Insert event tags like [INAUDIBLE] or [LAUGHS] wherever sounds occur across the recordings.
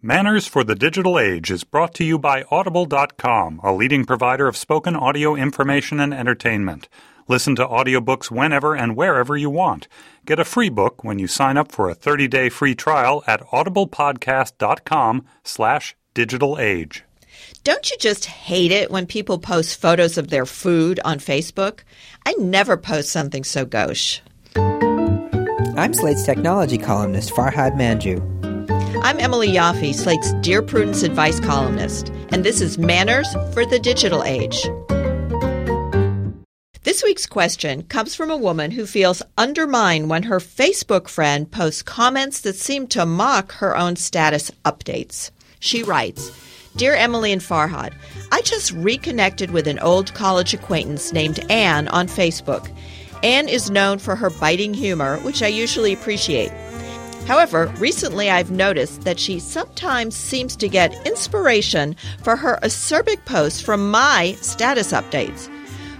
Manners for the Digital Age is brought to you by Audible.com, a leading provider of spoken audio information and entertainment. Listen to audiobooks whenever and wherever you want. Get a free book when you sign up for a 30-day free trial at audiblepodcast.com slash digital age. Don't you just hate it when people post photos of their food on Facebook? I never post something so gauche. I'm Slate's technology columnist, Farhad Manjoo. I'm Emily Yoffe, Slate's Dear Prudence advice columnist, and this is Manners for the Digital Age. This week's question comes from a woman who feels undermined when her Facebook friend posts comments that seem to mock her own status updates. She writes, Dear Emily and Farhad, I just reconnected with an old college acquaintance named Anne on Facebook. Anne is known for her biting humor, which I usually appreciate. However, recently I've noticed that she sometimes seems to get inspiration for her acerbic posts from my status updates.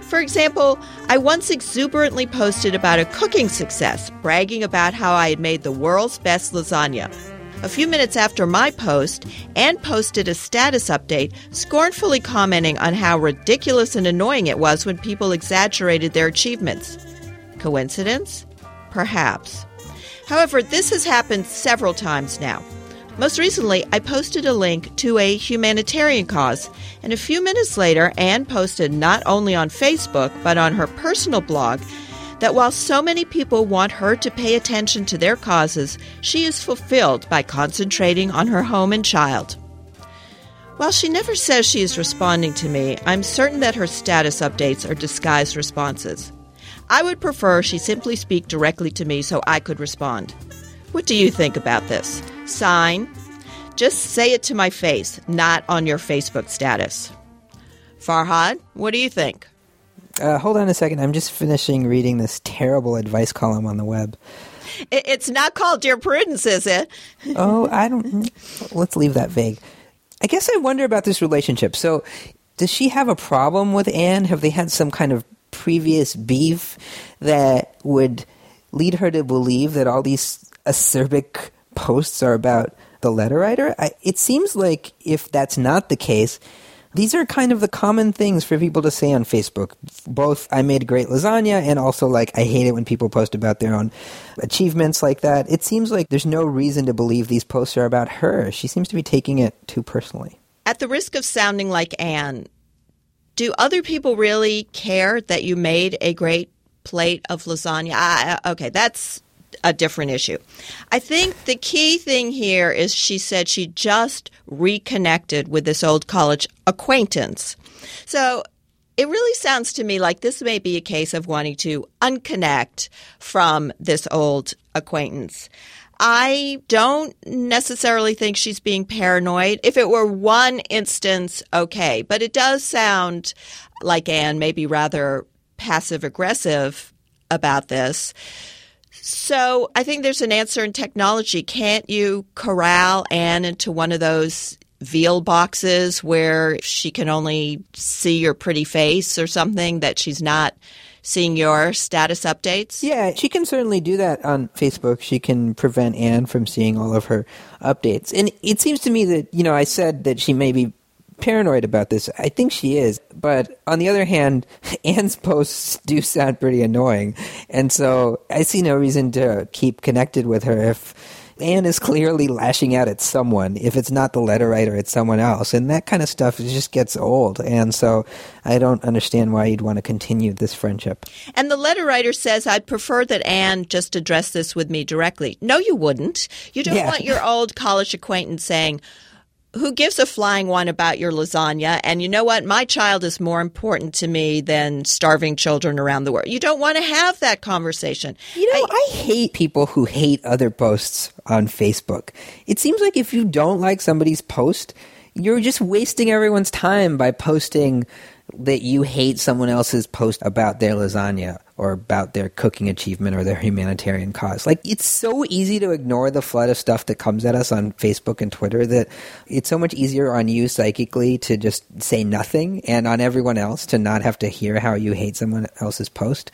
For example, I once exuberantly posted about a cooking success, bragging about how I had made the world's best lasagna. A few minutes after my post, Anne posted a status update, scornfully commenting on how ridiculous and annoying it was when people exaggerated their achievements. Coincidence? Perhaps. However, this has happened several times now. Most recently, I posted a link to a humanitarian cause, and a few minutes later, Anne posted not only on Facebook but on her personal blog that while so many people want her to pay attention to their causes, she is fulfilled by concentrating on her home and child. While she never says she is responding to me, I'm certain that her status updates are disguised responses. I would prefer she simply speak directly to me so I could respond. What do you think about this? Sign. Just say it to my face, not on your Facebook status. Farhad, what do you think? Uh, hold on a second. I'm just finishing reading this terrible advice column on the web. It's not called Dear Prudence, is it? [LAUGHS] oh, I don't. Let's leave that vague. I guess I wonder about this relationship. So, does she have a problem with Anne? Have they had some kind of previous beef that would lead her to believe that all these acerbic posts are about the letter writer. I, it seems like if that's not the case, these are kind of the common things for people to say on Facebook. Both, I made great lasagna, and also, like, I hate it when people post about their own achievements like that. It seems like there's no reason to believe these posts are about her. She seems to be taking it too personally. At the risk of sounding like Anne, do other people really care that you made a great plate of lasagna? I, okay, that's a different issue. I think the key thing here is she said she just reconnected with this old college acquaintance. So it really sounds to me like this may be a case of wanting to unconnect from this old acquaintance. I don't necessarily think she's being paranoid. If it were one instance, okay. But it does sound like Anne maybe rather passive aggressive about this. So I think there's an answer in technology. Can't you corral Anne into one of those veal boxes where she can only see your pretty face or something that she's not seeing your status updates? Yeah, she can certainly do that on Facebook. She can prevent Anne from seeing all of her updates. And it seems to me that, you know, I said that she may be paranoid about this. I think she is. But on the other hand, [LAUGHS] Anne's posts do sound pretty annoying. And so I see no reason to keep connected with her if Anne is clearly lashing out at someone. If it's not the letter writer, it's someone else. And that kind of stuff just gets old. And so I don't understand why you'd want to continue this friendship. And the letter writer says, I'd prefer that Anne just address this with me directly. No, you wouldn't. You don't yeah. want your old college acquaintance saying, who gives a flying one about your lasagna? And you know what? My child is more important to me than starving children around the world. You don't want to have that conversation. You know, I, I, hate people who hate other posts on Facebook. It seems like if you don't like somebody's post, you're just wasting everyone's time by posting that you hate someone else's post about their lasagna or about their cooking achievement or their humanitarian cause. Like it's so easy to ignore the flood of stuff that comes at us on Facebook and Twitter that it's so much easier on you psychically to just say nothing and on everyone else to not have to hear how you hate someone else's post.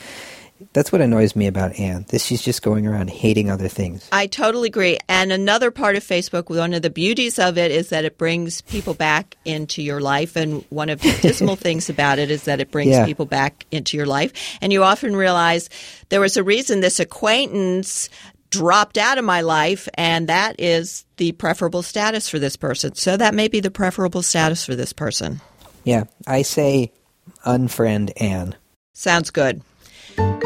That's what annoys me about Anne. This she's just going around hating other things. I totally agree. And another part of Facebook, one of the beauties of it is that it brings people back into your life. And one of the [LAUGHS] dismal things about it is that it brings Yeah. people back into your life. And you often realize there was a reason this acquaintance dropped out of my life, and that is the preferable status for this person. So that may be the preferable status for this person. Yeah, I say unfriend Anne. Sounds good.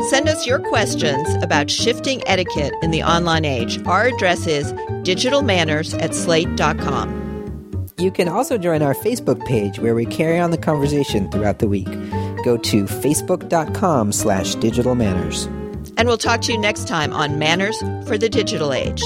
Send us your questions about shifting etiquette in the online age. Our address is digitalmanners at slate.com. You can also join our Facebook page where we carry on the conversation throughout the week. Go to facebook.com slash digital manners. And we'll talk to you next time on Manners for the Digital Age.